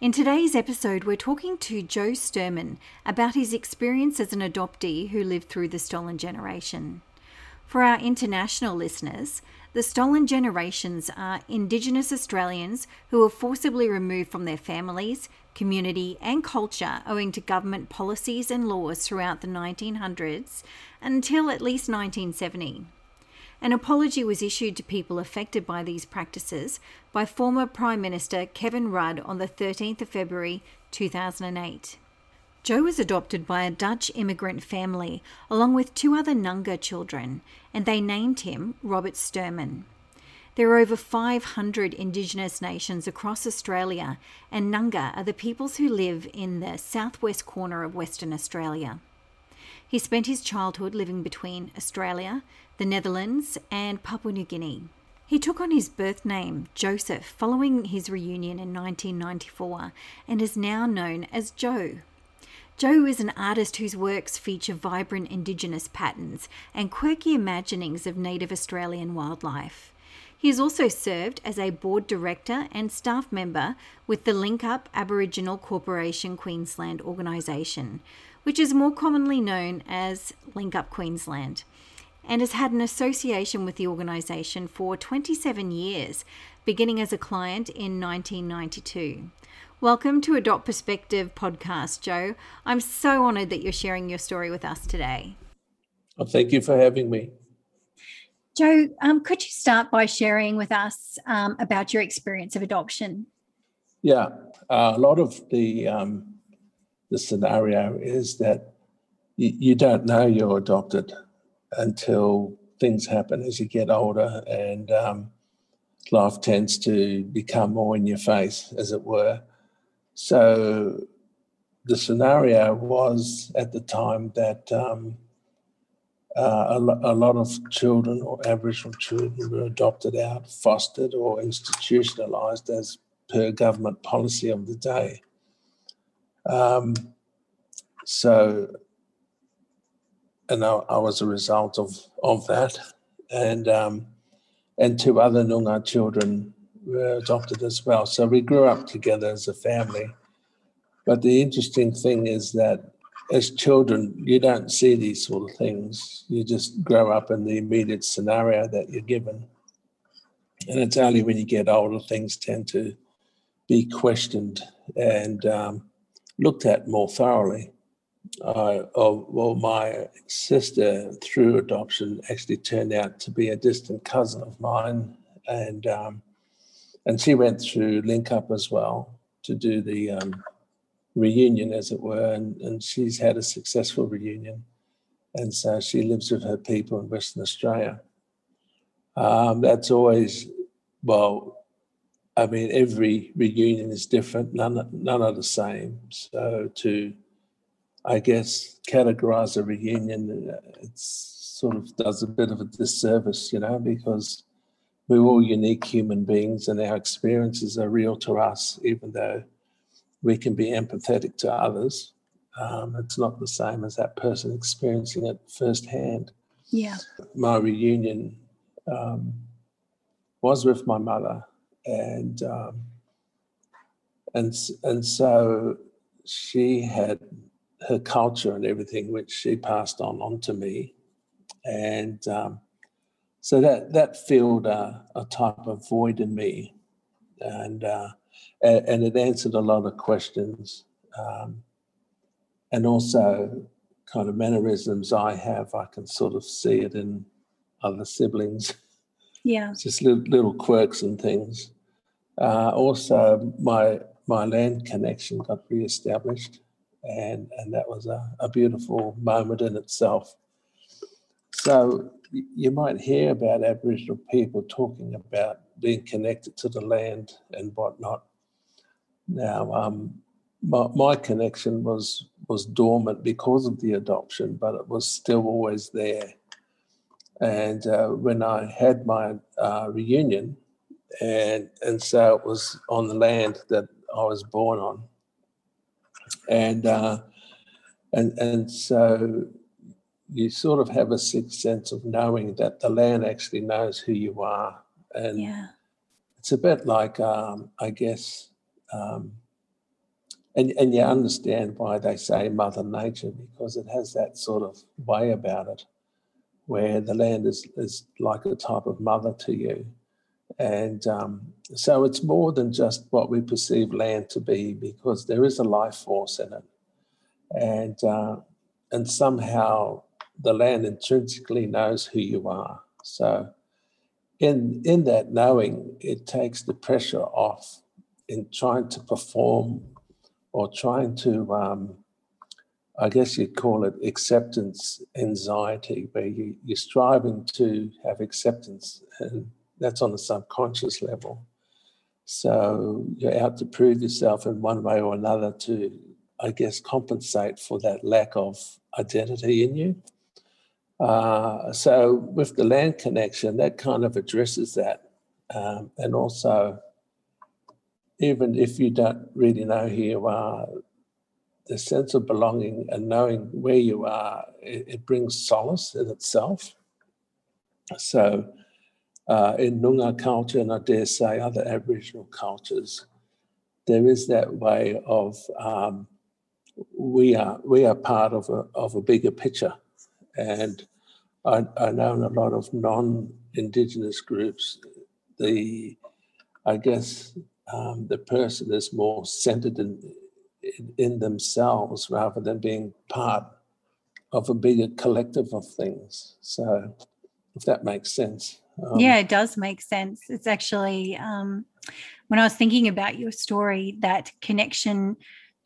In today's episode, we're talking to Joe Sturman about his experience as an adoptee who lived through the stolen generation. For our international listeners, the stolen generations are Indigenous Australians who were forcibly removed from their families, community, and culture owing to government policies and laws throughout the 1900s until at least 1970. An apology was issued to people affected by these practices by former Prime Minister Kevin Rudd on the 13th of February 2008. Joe was adopted by a Dutch immigrant family along with two other Noongar children, and they named him Robert Sturman. There are over 500 Indigenous nations across Australia, and Noongar are the peoples who live in the southwest corner of Western Australia. He spent his childhood living between Australia, the Netherlands, and Papua New Guinea. He took on his birth name, Joseph, following his reunion in 1994 and is now known as Joe. Joe is an artist whose works feature vibrant Indigenous patterns and quirky imaginings of native Australian wildlife. He has also served as a board director and staff member with the Link Up Aboriginal Corporation Queensland organisation, which is more commonly known as Link Up Queensland, and has had an association with the organisation for 27 years, beginning as a client in 1992. Welcome to Adopt Perspective podcast, Joe. I'm so honoured that you're sharing your story with us today. Well, thank you for having me. Joe, um, could you start by sharing with us um, about your experience of adoption? Yeah, uh, a lot of the um, the scenario is that you, you don't know you're adopted until things happen as you get older and um, life tends to become more in your face, as it were. So the scenario was at the time that um, uh, a, lo- a, lot of children or Aboriginal children were adopted out, fostered, or institutionalised as per government policy of the day. Um, so, and I, I, was a result of of that, and um, and two other Noongar children were adopted as well. So we grew up together as a family. But the interesting thing is that as children, you don't see these sort of things. You just grow up in the immediate scenario that you're given. And it's only when you get older things tend to be questioned and um, looked at more thoroughly. Uh, oh, well, my sister, through adoption, actually turned out to be a distant cousin of mine, and um, and she went through Link Up as well to do the um, reunion, as it were, and, and she's had a successful reunion, and so she lives with her people in Western Australia. Um, that's always well I mean, every reunion is different. None, none are the same. So to, I guess, categorize a reunion, it sort of does a bit of a disservice, you know, because we're all unique human beings and our experiences are real to us, even though we can be empathetic to others. Um, it's not the same as that person experiencing it firsthand. Yeah. My reunion um, was with my mother and um, and and so she had her culture and everything, which she passed on onto me, and um, so that that filled a, a, type of void in me, and uh, and it answered a lot of questions, um, and also kind of mannerisms I have. I can sort of see it in other siblings. Yeah, just little, little quirks and things. Uh, also, my my land connection got re-established, and and that was a, a beautiful moment in itself. So you might hear about Aboriginal people talking about being connected to the land and whatnot. Now, um, my, my connection was was dormant because of the adoption, but it was still always there. And uh, when I had my uh, reunion, and and so it was on the land that I was born on, and uh, and and so you sort of have a sixth sense of knowing that the land actually knows who you are, and yeah, it's a bit like um, I guess. Um, and, and you understand why they say Mother Nature because it has that sort of way about it, where the land is, is like a type of mother to you. And um, so it's more than just what we perceive land to be because there is a life force in it. And, uh, and somehow the land intrinsically knows who you are. So in, in that knowing, it takes the pressure off in trying to perform or trying to, um, I guess you'd call it acceptance anxiety, where you, you're striving to have acceptance, and that's on a subconscious level. So you're out to prove yourself in one way or another to, I guess, compensate for that lack of identity in you. Uh, so with the land connection, that kind of addresses that. Um, and also, even if you don't really know who you are, the sense of belonging and knowing where you are, it, it brings solace in itself. So, uh, in Noongar culture, and I dare say other Aboriginal cultures, there is that way of um, we are we are part of a of a bigger picture, and I, I know in a lot of non-Indigenous groups, the I guess um, the person is more centered in, in, in themselves rather than being part of a bigger collective of things. So, if that makes sense. Um, yeah, it does make sense. It's actually um, when I was thinking about your story, that connection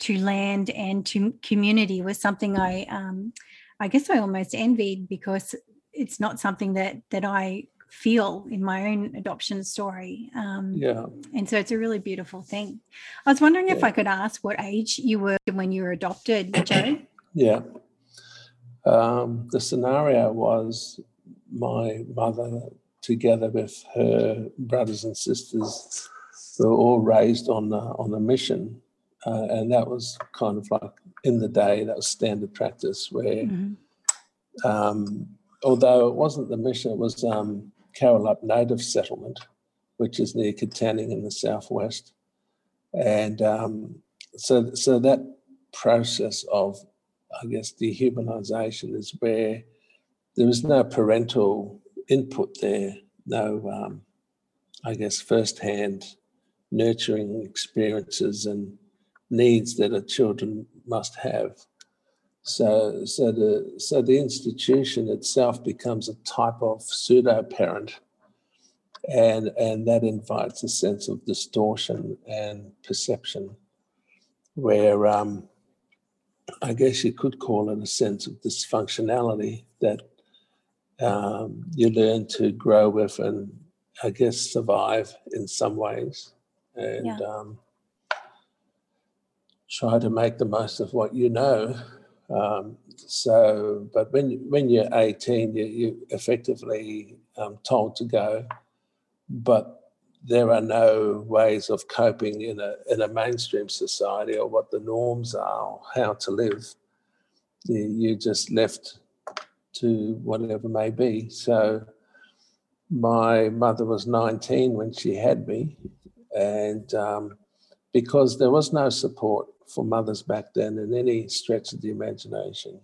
to land and to community was something I, um, I guess, I almost envied because it's not something that that I feel in my own adoption story. Um, yeah. And so it's a really beautiful thing. I was wondering yeah. if I could ask what age you were when you were adopted, Joe. yeah. Um, the scenario was my mother, together with her brothers and sisters, were all raised on a, on a mission. Uh, and that was kind of like in the day, that was standard practice where, mm-hmm. um, although it wasn't the mission, it was um, Carrolup Native Settlement, which is near Katanning in the southwest. And um, so, so that process of, I guess, dehumanization is where there is no parental input there, no, um, I guess, firsthand nurturing experiences and needs that a children must have. So, so the so the institution itself becomes a type of pseudo parent, and and that invites a sense of distortion and perception, where um, I guess you could call it a sense of dysfunctionality that um, you learn to grow with and I guess survive in some ways, and yeah. um, try to make the most of what you know um, so, but when when you're 18, you, you're effectively um, told to go, but there are no ways of coping in a in a mainstream society or what the norms are, or how to live. You, you're just left to whatever may be. So, my mother was 19 when she had me, and um, because there was no support for mothers back then in any stretch of the imagination.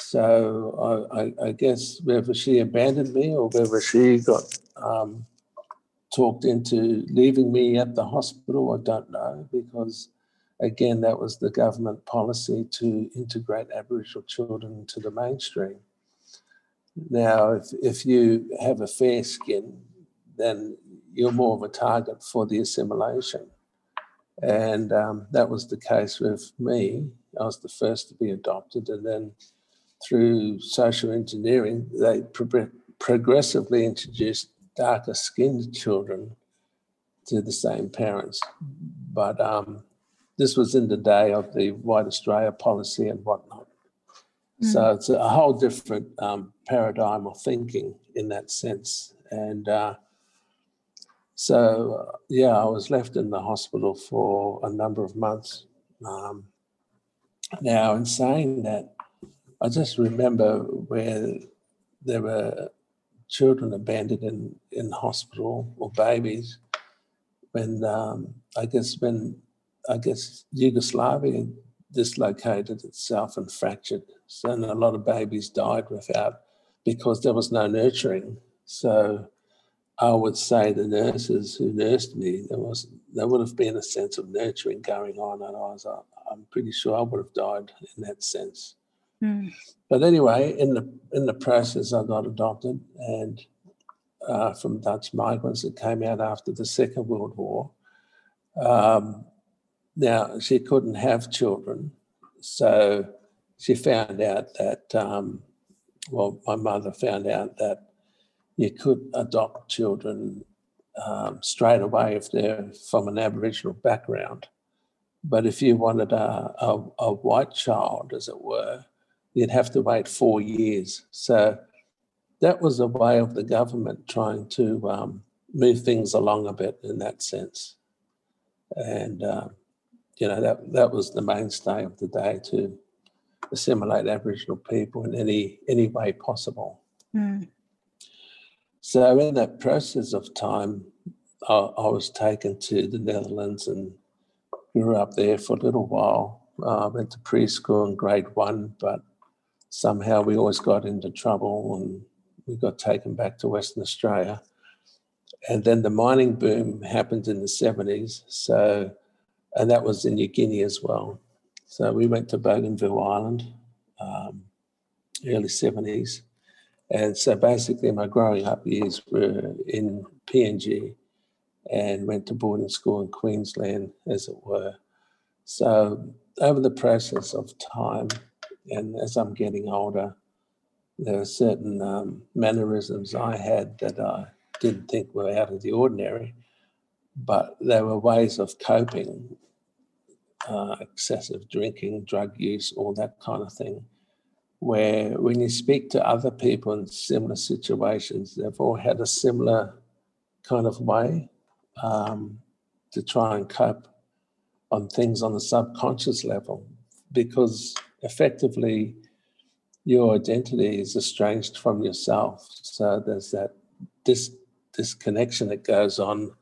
So I, I, I guess whether she abandoned me or whether she got um, talked into leaving me at the hospital. I don't know because, again, that was the government policy to integrate Aboriginal children into the mainstream. Now, if, if you have a fair skin, then you're more of a target for the assimilation. And um, that was the case with me. I was the first to be adopted, and then through social engineering, they pro- progressively introduced darker skinned children to the same parents. But um, this was in the day of the White Australia policy and whatnot. Mm. So it's a whole different um, paradigm of thinking in that sense. And uh, so, uh, yeah, I was left in the hospital for a number of months. Um, now, in saying that, I just remember where there were children abandoned in, in hospital or babies when um, I guess when I guess Yugoslavia dislocated itself and fractured. So a lot of babies died without because there was no nurturing. So I would say the nurses who nursed me, there was there would have been a sense of nurturing going on, and I was I'm pretty sure I would have died in that sense. Mm. But anyway, in the in the process, I got adopted, and uh, from Dutch migrants that came out after the Second World War. Um, now she couldn't have children, so she found out that. Um, well, my mother found out that you could adopt children um, straight away if they're from an Aboriginal background. But if you wanted a, a, a white child, as it were, you'd have to wait four years. So that was a way of the government trying to um, move things along a bit in that sense. And, uh, you know, that, that was the mainstay of the day to assimilate Aboriginal people in any, any way possible. Mm. So, in that process of time, I, I, was taken to the Netherlands and grew up there for a little while. I uh, went to preschool and grade one, but somehow we always got into trouble and we got taken back to Western Australia. And then the mining boom happened in the 70s. So, and that was in New Guinea as well. So we went to Bougainville Island, um, early 70s. And so basically, my growing up years were in PNG and went to boarding school in Queensland, as it were. So, over the process of time, and as I'm getting older, there are certain um, mannerisms I had that I didn't think were out of the ordinary, but there were ways of coping uh, excessive drinking, drug use, all that kind of thing. Where when you speak to other people in similar situations, they've all had a similar kind of way um, to try and cope on things on the subconscious level because effectively your identity is estranged from yourself. So there's that this disconnection that goes on.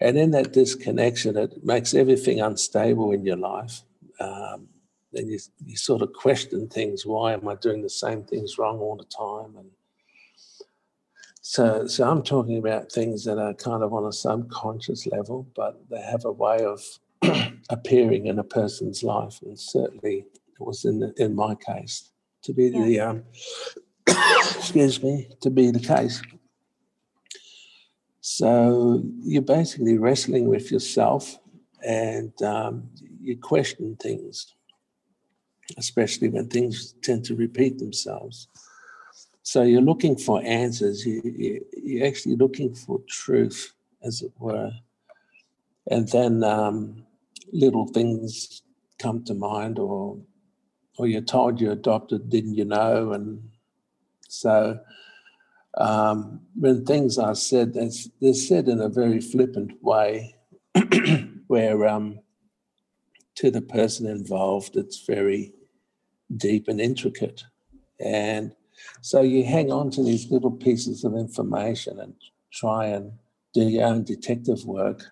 And in that disconnection, it makes everything unstable in your life. Um, and you, you sort of question things. Why am I doing the same things wrong all the time? And so, so I'm talking about things that are kind of on a subconscious level, but they have a way of appearing in a person's life. And certainly it was in, the, in my case to be yeah. the, um, excuse me, to be the case. So you're basically wrestling with yourself and um, you question things, especially when things tend to repeat themselves. So you're looking for answers. You, you, you're actually looking for truth, as it were. And then um, little things come to mind, or or you're told you're adopted, didn't you know? And so um, when things are said, they're said in a very flippant way, where um, to the person involved, it's very deep and intricate. And so you hang on to these little pieces of information and try and do your own detective work.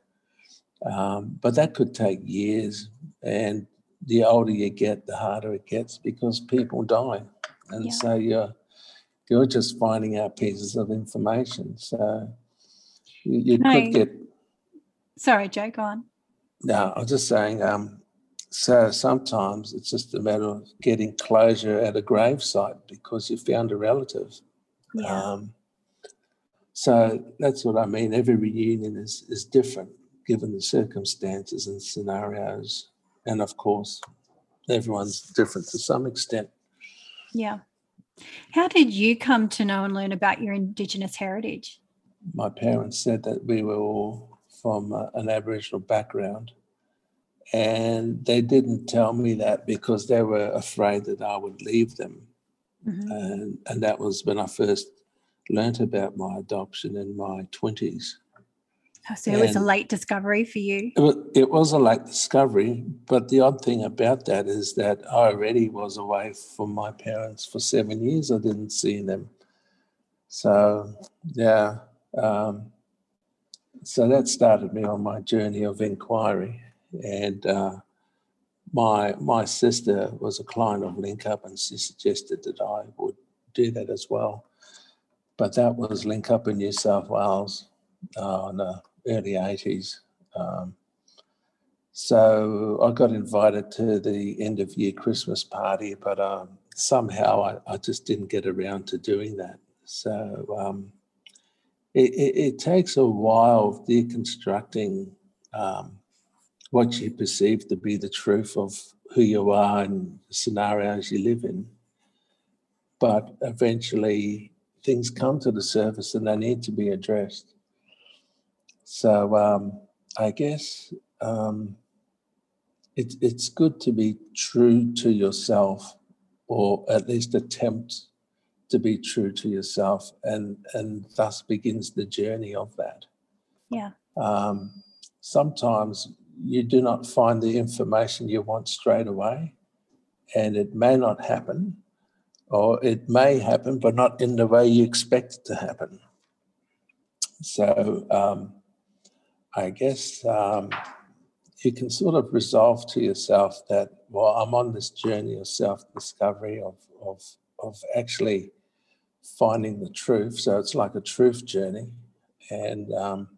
Um, but that could take years. And the older you get, the harder it gets because people die. And yeah. so you're you're just finding out pieces of information. So you, you could get Sorry, Joe, go on. no i was just saying um so sometimes it's just a matter of getting closure at a gravesite because you found a relative Yeah. Um, so that's what I mean. Every reunion is, is different given the circumstances and scenarios. And of course, everyone's different to some extent. yeah. How did you come to know and learn about your Indigenous heritage? My parents said that we were all from uh, an Aboriginal background. And they didn't tell me that because they were afraid that I would leave them. Mhm. And, and that was when I first learnt about my adoption in my 20s. So it was a late discovery for you. It was, it was a late discovery, but the odd thing about that is that I already was away from my parents for seven years. I didn't see them. So, yeah. Um, so that started me on my journey of inquiry. And uh, my, my sister was a client of Link Up and she suggested that I would do that as well. But that was Link Up in New South Wales uh, in the early 80s. Um, so I got invited to the end of year Christmas party, but um, somehow I, I just didn't get around to doing that. So um, it, it, it takes a while deconstructing um, what you perceive to be the truth of who you are and the scenarios you live in. But eventually things come to the surface and they need to be addressed. So um, I guess um, it, it's good to be true to yourself, or at least attempt to be true to yourself, and and thus begins the journey of that. Yeah. Um, sometimes you do not find the information you want straight away, and it may not happen, or it may happen, but not in the way you expect it to happen. So um, I guess um, you can sort of resolve to yourself that, well, I'm on this journey of self discovery, of, of, of actually finding the truth. So it's like a truth journey. And um,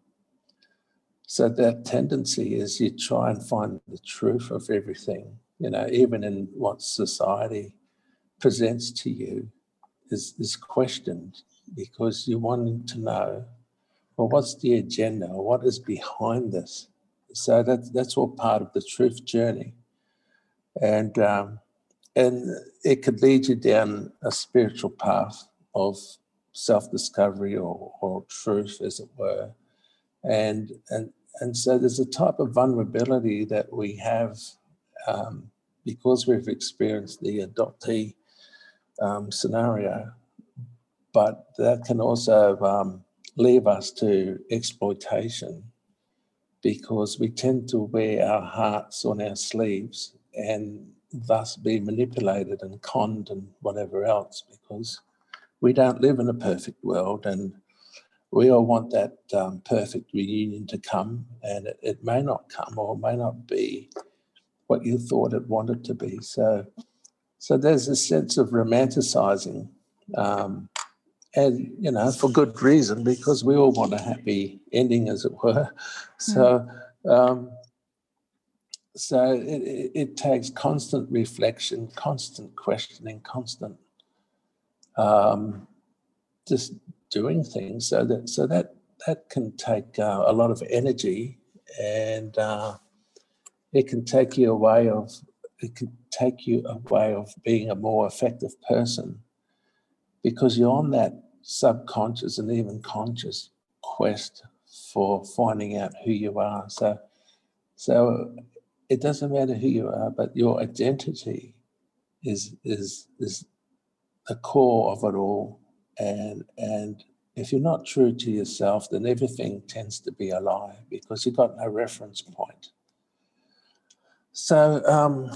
so that tendency is you try and find the truth of everything, you know, even in what society presents to you is, is questioned because you're wanting to know well, what's the agenda? What is behind this? So that's that's all part of the truth journey, and um, and it could lead you down a spiritual path of self-discovery or, or truth, as it were, and and and so there's a type of vulnerability that we have um, because we've experienced the adoptee um, scenario, but that can also um, leave us to exploitation because we tend to wear our hearts on our sleeves and thus be manipulated and conned and whatever else because we don't live in a perfect world and we all want that um, perfect reunion to come and it, it may not come or may not be what you thought it wanted to be. So so there's a sense of romanticizing um, and you know for good reason because we all want a happy ending as it were. So um, so it, it, it takes constant reflection constant questioning constant um, just doing things so that so that that can take uh, a lot of energy and uh, it can take you away of it can take you away of being a more effective person because you're on that subconscious and even conscious quest for finding out who you are. So, so it doesn't matter who you are, but your identity is is is the core of it all. And and if you're not true to yourself, then everything tends to be a lie because you've got no reference point. So, um,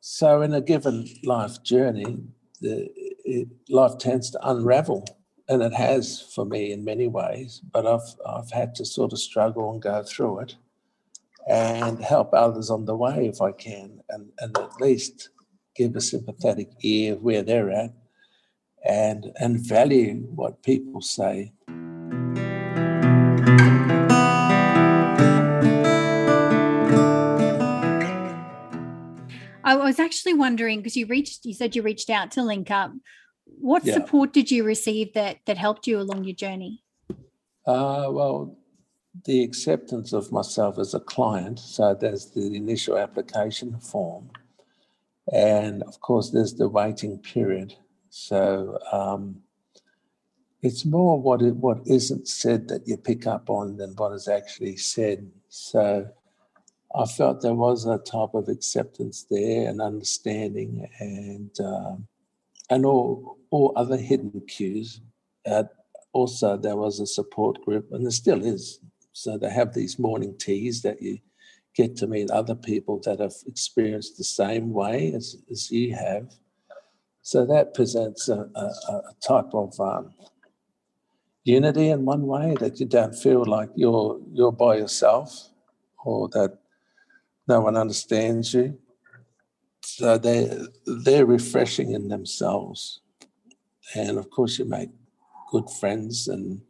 so in a given life journey, the, it, life tends to unravel, and it has for me in many ways. But I've I've had to sort of struggle and go through it, and help others on the way if I can, and and at least give a sympathetic ear of where they're at, and and value what people say. I was actually wondering because you reached, you said you reached out to Link Up. What Yeah. support did you receive that that helped you along your journey? Uh, well, the acceptance of myself as a client. So there's the initial application form. And of course, there's the waiting period. So um, it's more what, it, what isn't said that you pick up on than what is actually said. So I felt there was a type of acceptance there and understanding and um, and all, all other hidden cues. Uh, also, there was a support group, and there still is. So they have these morning teas that you get to meet other people that have experienced the same way as, as you have. So that presents a, a, a type of um, unity in one way that you don't feel like you're you're by yourself or that no one understands you. So they they're refreshing in themselves, and of course you make good friends and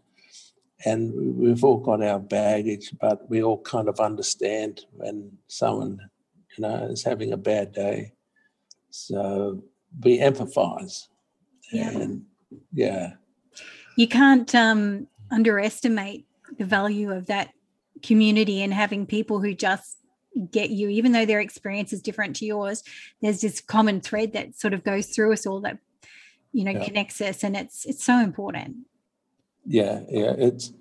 and we've all got our baggage, but we all kind of understand when someone you know is having a bad day. So we empathize, Yeah. and yeah, You can't um, underestimate the value of that community and having people who just get you, even though their experience is different to yours. There's this common thread that sort of goes through us all that you know Yeah. connects us, and it's it's so important. yeah, yeah. It's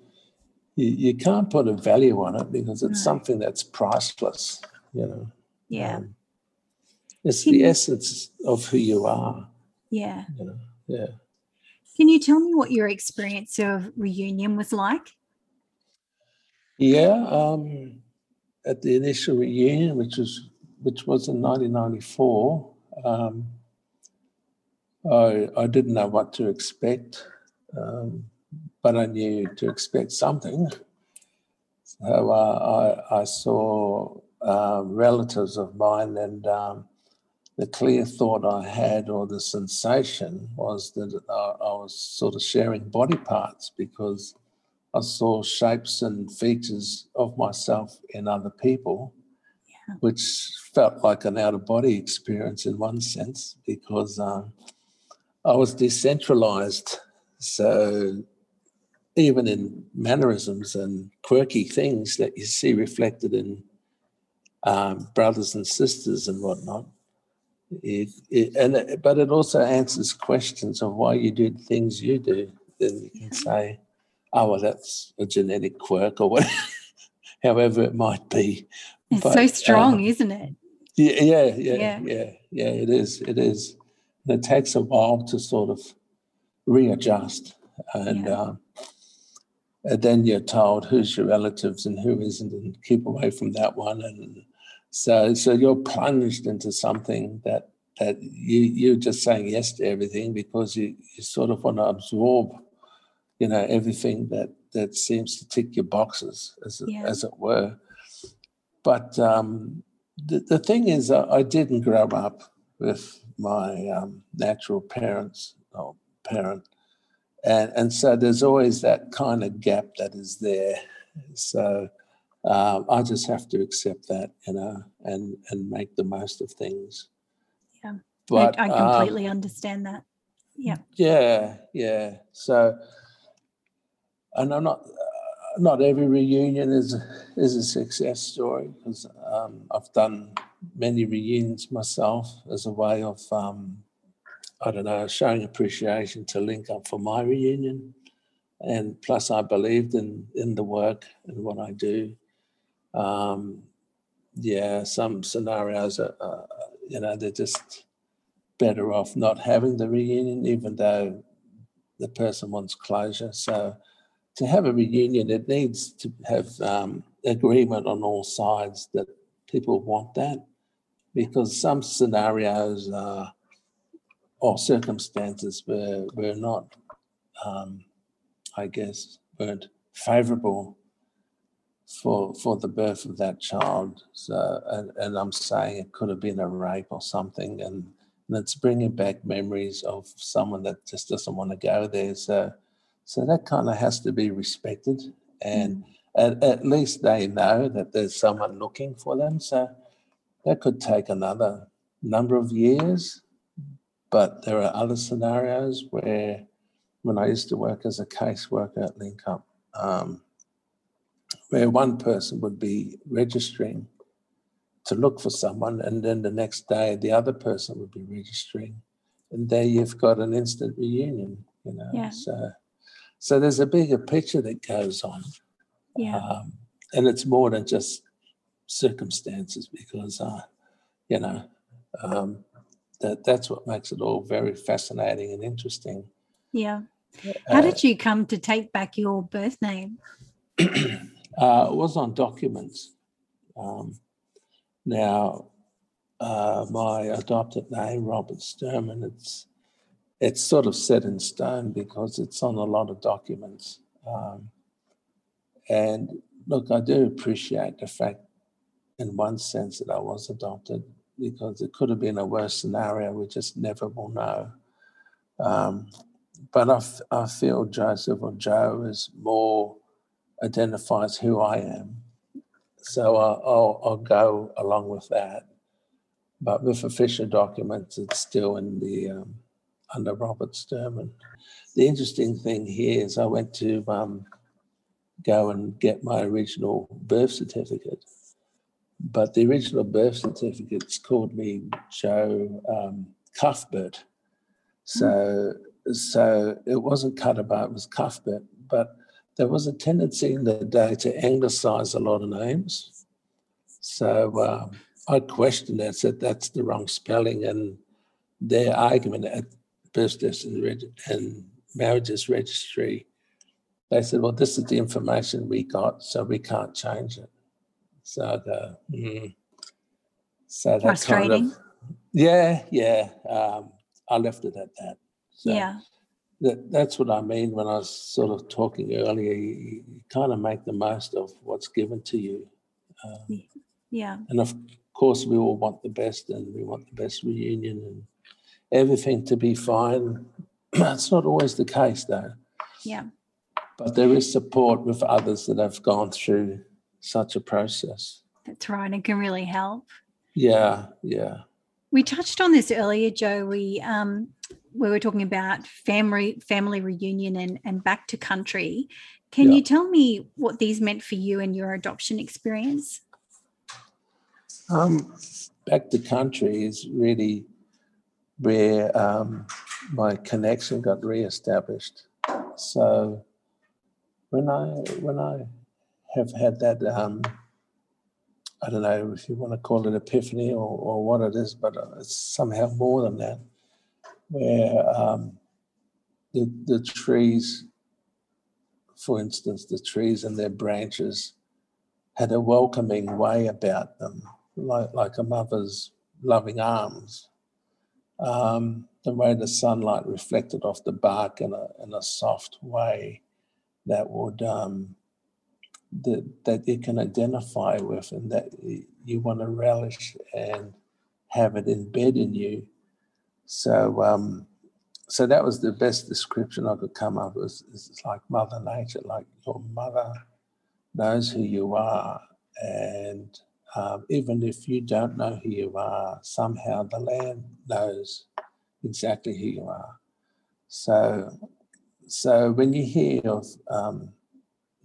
you, you can't put a value on it because it's No. something that's priceless. You know. Yeah, Um, it's Can the you- essence of who you are. yeah. You know. Yeah. Can you tell me what your experience of reunion was like? Yeah. Um, at the initial reunion, which was which was in 1994, um, I I didn't know what to expect, um, but I knew to expect something. So uh, I I saw uh, relatives of mine, and um, the clear thought I had, or the sensation, was that I, I was sort of sharing body parts because I saw shapes and features of myself in other people, Yeah. which felt like an out of body experience in one sense because um, I was decentralized. So even in mannerisms and quirky things that you see reflected in um, brothers and sisters and whatnot. It, it, and it, but it also answers questions of why you do the things you do. Then you can say, "Oh, well, that's a genetic quirk, or whatever, however it might be." It's But, so strong, isn't it? Yeah, yeah, yeah, Yeah. yeah, yeah. It is. It is. And it takes a while to sort of readjust, and, Yeah. um, and then you're told who's your relatives and who isn't, and keep away from that one. And so, so you're plunged into something that that you you're just saying yes to everything because you you sort of want to absorb, you know, everything that that seems to tick your boxes, as it, Yeah. as it were. But um, the, the thing is, I, I didn't grow up with my um, natural parents or parent. And, and so there's always that kind of gap that is there. So um, I just have to accept that, you know, and, and make the most of things. Yeah. But I, I um, completely understand that. Yeah. yeah, yeah. So, and I'm not. Uh, not every reunion is is a success story because um, I've done many reunions myself as a way of um, I don't know showing appreciation to link up for my reunion, and plus I believed in in the work and what I do. Um, yeah, some scenarios are, you know, they're just better off not having the reunion, even though the person wants closure. So to have a reunion, it needs to have um, agreement on all sides that people want that, because some scenarios or circumstances were were not, um, I guess, weren't favourable for for the birth of that child. So, and, and I'm saying it could have been a rape or something, and, and it's bringing back memories of someone that just doesn't want to go there. So, so that kind of has to be respected, and mm. at, at least they know that there's someone looking for them. So that could take another number of years, but there are other scenarios where, when I used to work as a caseworker at Link Up, um, where one person would be registering to look for someone, and then the next day the other person would be registering, and there you've got an instant reunion. You know, yeah. so so there's a bigger picture that goes on, yeah, um, and it's more than just circumstances because uh, you know um, that that's what makes it all very fascinating and interesting. Yeah. How uh, did you come to take back your birth name? uh, it was on documents. Um, now, uh, my adopted name, Robert Sturman, it's it's sort of set in stone because it's on a lot of documents. Um, and look, I do appreciate the fact, in one sense, that I was adopted because it could have been a worse scenario. We just never will know. Um, but I, f- I feel Joseph or Joe is more identifies who I am so I'll, I'll, I'll go along with that. But with official documents, it's still in the um, under Robert Sturman. The interesting thing here is I went to um, go and get my original birth certificate, but the original birth certificates called me Joe um, Cuthbert. So, so it wasn't Cuthbert, it was Cuthbert. But there was a tendency in the day to anglicize a lot of names. So um, I questioned that, said that's the wrong spelling, and their argument at business and, reg- and marriages registry, they said, well, this is the information we got, so we can't change it. So the, mm, so that kind of, yeah, yeah. Um, I left it at that. So, yeah that, that's what I mean when I was sort of talking earlier. You, you kind of make the most of what's given to you. Um, yeah. And of course, we all want the best and we want the best reunion and everything to be fine. That's not always the case, though. Yeah. But there is support with others that have gone through such a process. That's right. It can really help. Yeah, yeah. We touched on this earlier, Joe. We um, we were talking about family family reunion and, and back to country. Can yeah. you tell me what these meant for you and your adoption experience? Um, back to country is really where um, my connection got reestablished. So when I when I have had that um, I don't know if you want to call it epiphany or, or what it is, but it's somehow more than that where um, the, the trees, for instance, the trees and their branches had a welcoming way about them, like, like a mother's loving arms. Um, the way the sunlight reflected off the bark in a, in a soft way that would um, that, that you can identify with and that you want to relish and have it embed in you so, um, so that was the best description I could come up with. It's like Mother Nature, like your mother knows who you are, and um, even if you don't know who you are, somehow the land knows exactly who you are. So, so when you hear of um,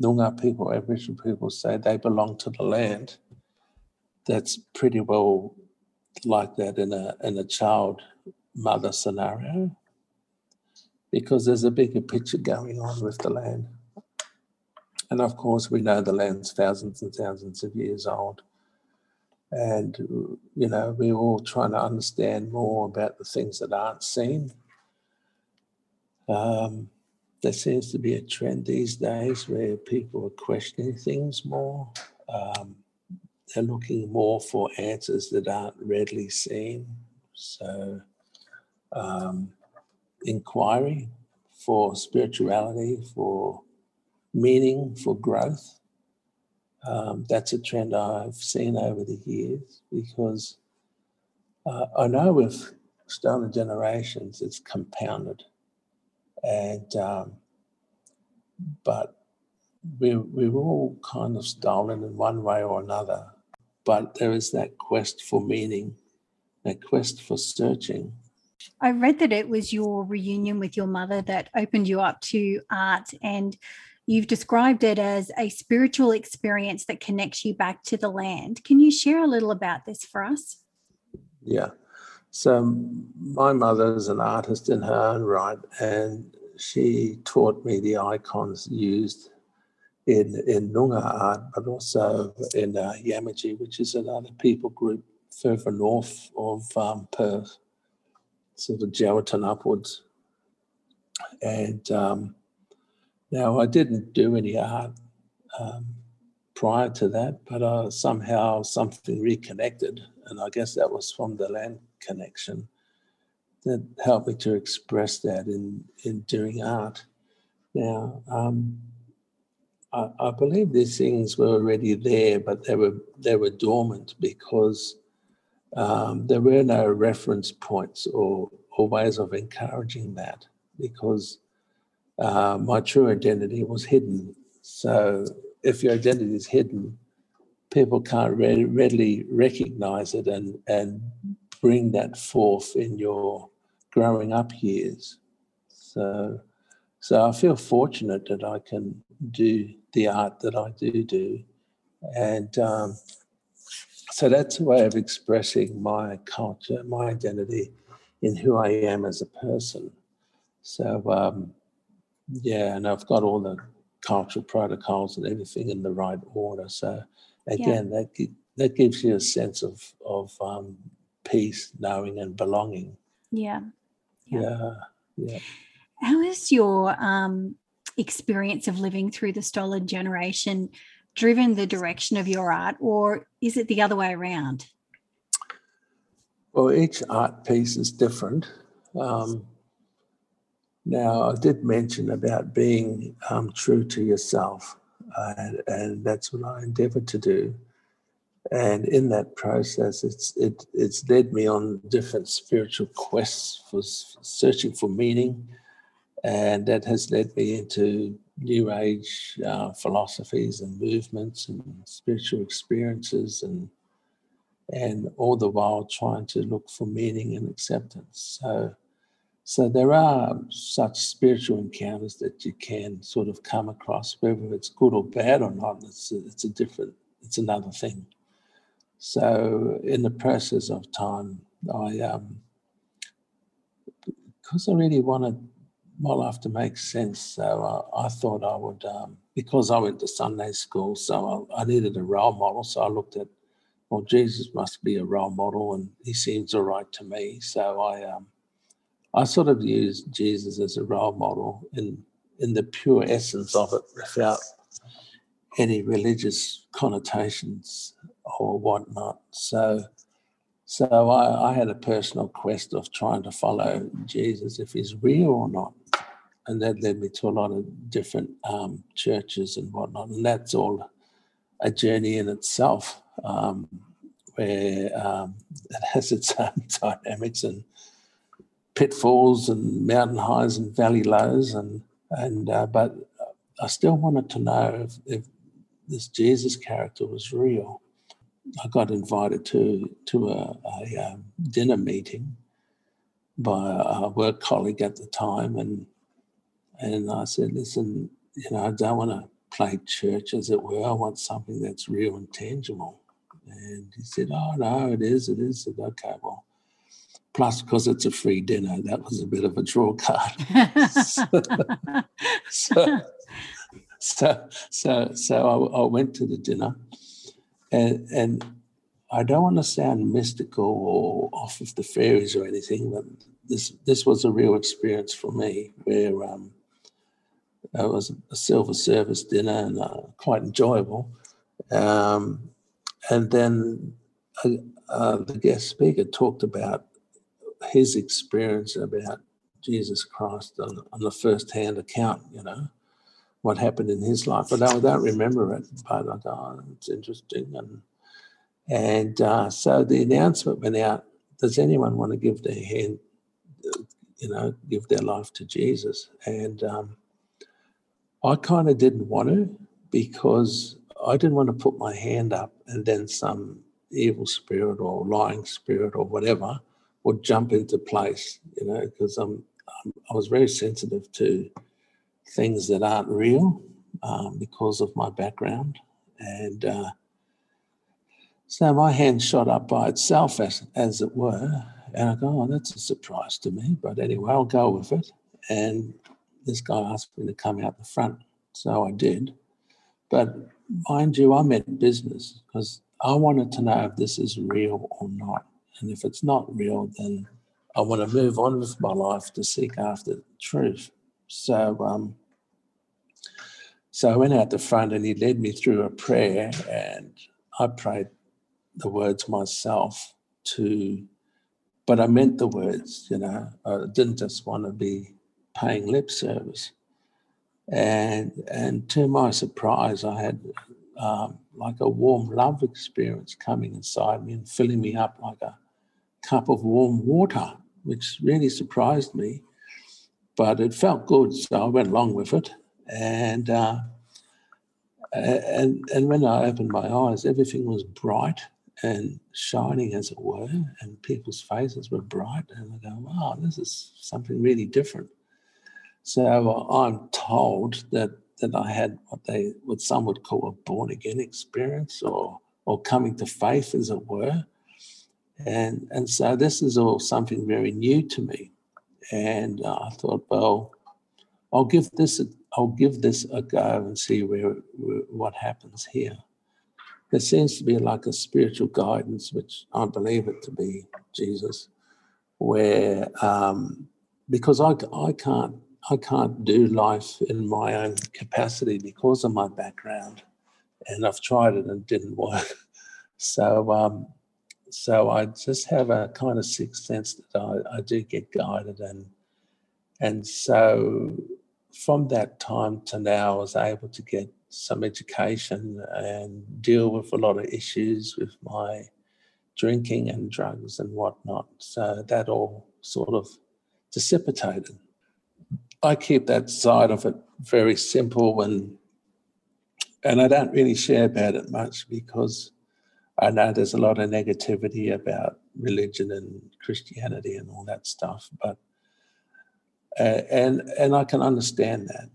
Noongar people, Aboriginal people say they belong to the land, that's pretty well like that in a in a child mother scenario because there's a bigger picture going on with the land. And of course, we know the land's thousands and thousands of years old. And, you know, we're all trying to understand more about the things that aren't seen. Um, there seems to be a trend these days where people are questioning things more. Um, they're looking more for answers that aren't readily seen. So, um, inquiry, for spirituality, for meaning, for growth. Um, that's a trend I've seen over the years because uh, I know with stolen generations it's compounded, and um, but we, we're all kind of stolen in one way or another. But there is that quest for meaning, that quest for searching. I read that it was your reunion with your mother that opened you up to art, and you've described it as a spiritual experience that connects you back to the land. Can you share a little about this for us? Yeah. So, my mother is an artist in her own right, and she taught me the icons used in, in Noongar art, but also in uh, Yamatji, which is another people group further north of um, Perth, sort of Geraldton upwards. And um, now I didn't do any art um, prior to that, but uh, somehow something reconnected. And I guess that was from the land connection that helped me to express that in, in doing art. Now, um, I, I, believe these things were already there, but they were they were dormant because um, there were no reference points or, or ways of encouraging that because uh, my true identity was hidden. So if your identity is hidden, people can't re- readily recognize it and, and bring that forth in your growing up years. So, so I feel fortunate that I can do the art that I do do, and um, so that's a way of expressing my culture, my identity, in who I am as a person. So um, yeah, and I've got all the cultural protocols and everything in the right order. So again, yeah. that that gives you a sense of of um, peace, knowing, and belonging. Yeah. Yeah. Yeah. yeah. How is your um, experience of living through the stolen generation driven the direction of your art, or is it the other way around? Well, each art piece is different. Um, now, I did mention about being um, true to yourself, uh, and, that's what I endeavored to do. And in that process, it's it, it's led me on different spiritual quests for searching for meaning, and that has led me into new age uh, philosophies and movements and spiritual experiences and and all the while trying to look for meaning and acceptance so so there are such spiritual encounters that you can sort of come across whether it's good or bad or not it's a, it's a different it's another thing so in the process of time i um because i really wanted my life to make sense. So uh, I thought I would, um, because I went to Sunday school, so I, I, needed a role model. So I looked at, well, Jesus must be a role model, and he seems all right to me. So I, um, I sort of used Jesus as a role model in in the pure essence of it, without any religious connotations or whatnot. So. So I, I had a personal quest of trying to follow Jesus if he's real or not and that led me to a lot of different um, churches and whatnot. And that's all a journey in itself, um, where um, it has its own dynamics and pitfalls and mountain highs and valley lows. And and uh, but I still wanted to know if, if this Jesus character was real. I got invited to to a, a um, dinner meeting by a work colleague at the time, and and I said, listen, you know, I don't want to play church, as it were. I want something that's real and tangible. And he said, oh, no, it is, it is. I said, okay, well, plus because it's a free dinner, that was a bit of a draw card. so, so, so, so I, I, went to the dinner, and, and I don't want to sound mystical or off of the fairies or anything, but this this was a real experience for me where um, it was a silver service dinner and uh, quite enjoyable. Um, and then uh, uh, the guest speaker talked about his experience about Jesus Christ on, on the first hand account, you know, what happened in his life. But I don't remember it, but I oh, it's interesting. And, and uh, so the announcement went out does anyone want to give their hand, you know, give their life to Jesus? And um, I kind of didn't want to because I didn't want to put my hand up and then some evil spirit or lying spirit or whatever would jump into place, you know, because I'm, I'm, i was very sensitive to things that aren't real um, because of my background. And uh, so my hand shot up by itself, as, as it were. And I go, oh, that's a surprise to me. But anyway, I'll go with it. And this guy asked me to come out the front. So I did. But mind you, I meant business because I wanted to know if this is real or not. And if it's not real, then I want to move on with my life to seek after the truth. So, um, so I went out the front and he led me through a prayer and I prayed the words myself to, but I meant the words, you know, I didn't just want to be paying lip service. And, and to my surprise, I had um, like a warm love experience coming inside me and filling me up like a cup of warm water, which really surprised me. But it felt good, so I went along with it. And uh, and and when I opened my eyes, everything was bright and shining, as it were, and people's faces were bright. And I go, wow, this is something really different. So I'm told that that I had what they what some would call a born again experience or or coming to faith, as it were. And and so this is all something very new to me. And uh, I thought, well, I'll give this a, I'll give this a go and see where, where what happens here. There seems to be like a spiritual guidance, which I believe it to be Jesus, where um, because I I can't I can't do life in my own capacity because of my background, and I've tried it and it didn't work. So, um, so I just have a kind of sixth sense that I, I do get guided, and and so from that time to now, I was able to get some education and deal with a lot of issues with my drinking and drugs and whatnot. So that all sort of dissipated. I keep that side of it very simple and and I don't really share about it much because I know there's a lot of negativity about religion and Christianity and all that stuff, but uh, and and I can understand that,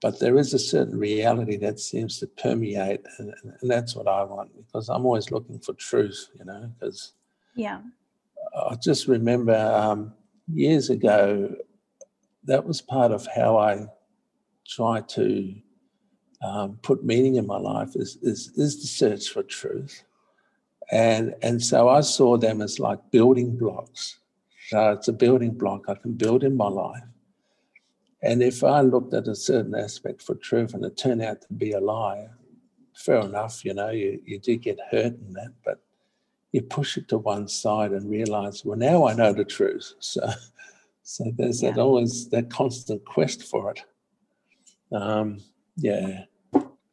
but there is a certain reality that seems to permeate, and, and that's what I want because I'm always looking for truth, you know. Because yeah, I just remember um, years ago that was part of how I try to um, put meaning in my life is, is, is the search for truth. And, and so I saw them as like building blocks. So it's a building block I can build in my life. And if I looked at a certain aspect for truth and it turned out to be a lie, fair enough, you know, you, you do get hurt in that, but you push it to one side and realize, well, now I know the truth. So so there's yeah. that always that constant quest for it. Um, yeah.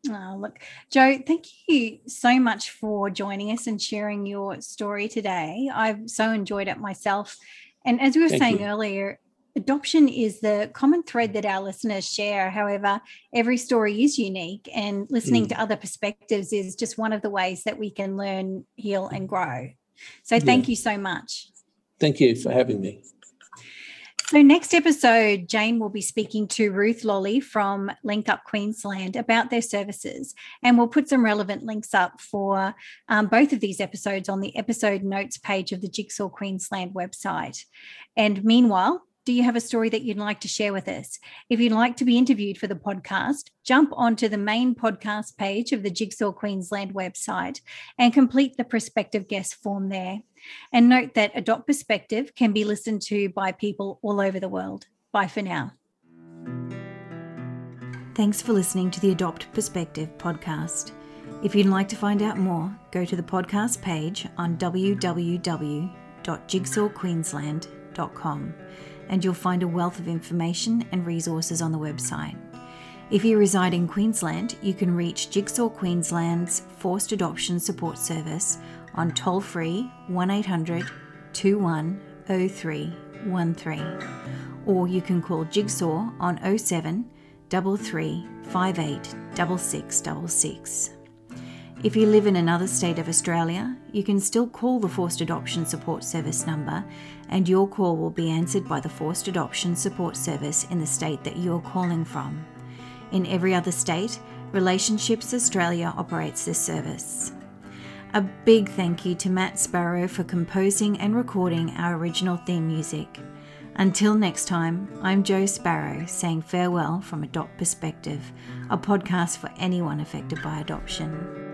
Oh, look, Joe, thank you so much for joining us and sharing your story today. I've so enjoyed it myself. And as we were thank saying you. earlier, adoption is the common thread that our listeners share. However, every story is unique, and listening mm. to other perspectives is just one of the ways that we can learn, heal, and grow. So, thank yeah. you so much. Thank you for having me. So, next episode, Jane will be speaking to Ruth Lolly from Link Up Queensland about their services. And we'll put some relevant links up for um, both of these episodes on the episode notes page of the Jigsaw Queensland website. And meanwhile, do you have a story that you'd like to share with us? If you'd like to be interviewed for the podcast, jump onto the main podcast page of the Jigsaw Queensland website and complete the prospective guest form there. And note that Adopt Perspective can be listened to by people all over the world. Bye for now. Thanks for listening to the Adopt Perspective podcast. If you'd like to find out more, go to the podcast page on www.jigsawqueensland.com and you'll find a wealth of information and resources on the website. If you reside in Queensland, you can reach Jigsaw Queensland's Forced Adoption Support Service on toll free 1800 210313 or you can call Jigsaw on 07 33 58 6666. If you live in another state of Australia, you can still call the Forced Adoption Support Service number, and your call will be answered by the Forced Adoption Support Service in the state that you are calling from. In every other state, Relationships Australia operates this service. A big thank you to Matt Sparrow for composing and recording our original theme music. Until next time, I'm Jo Sparrow saying farewell from Adopt Perspective, a podcast for anyone affected by adoption.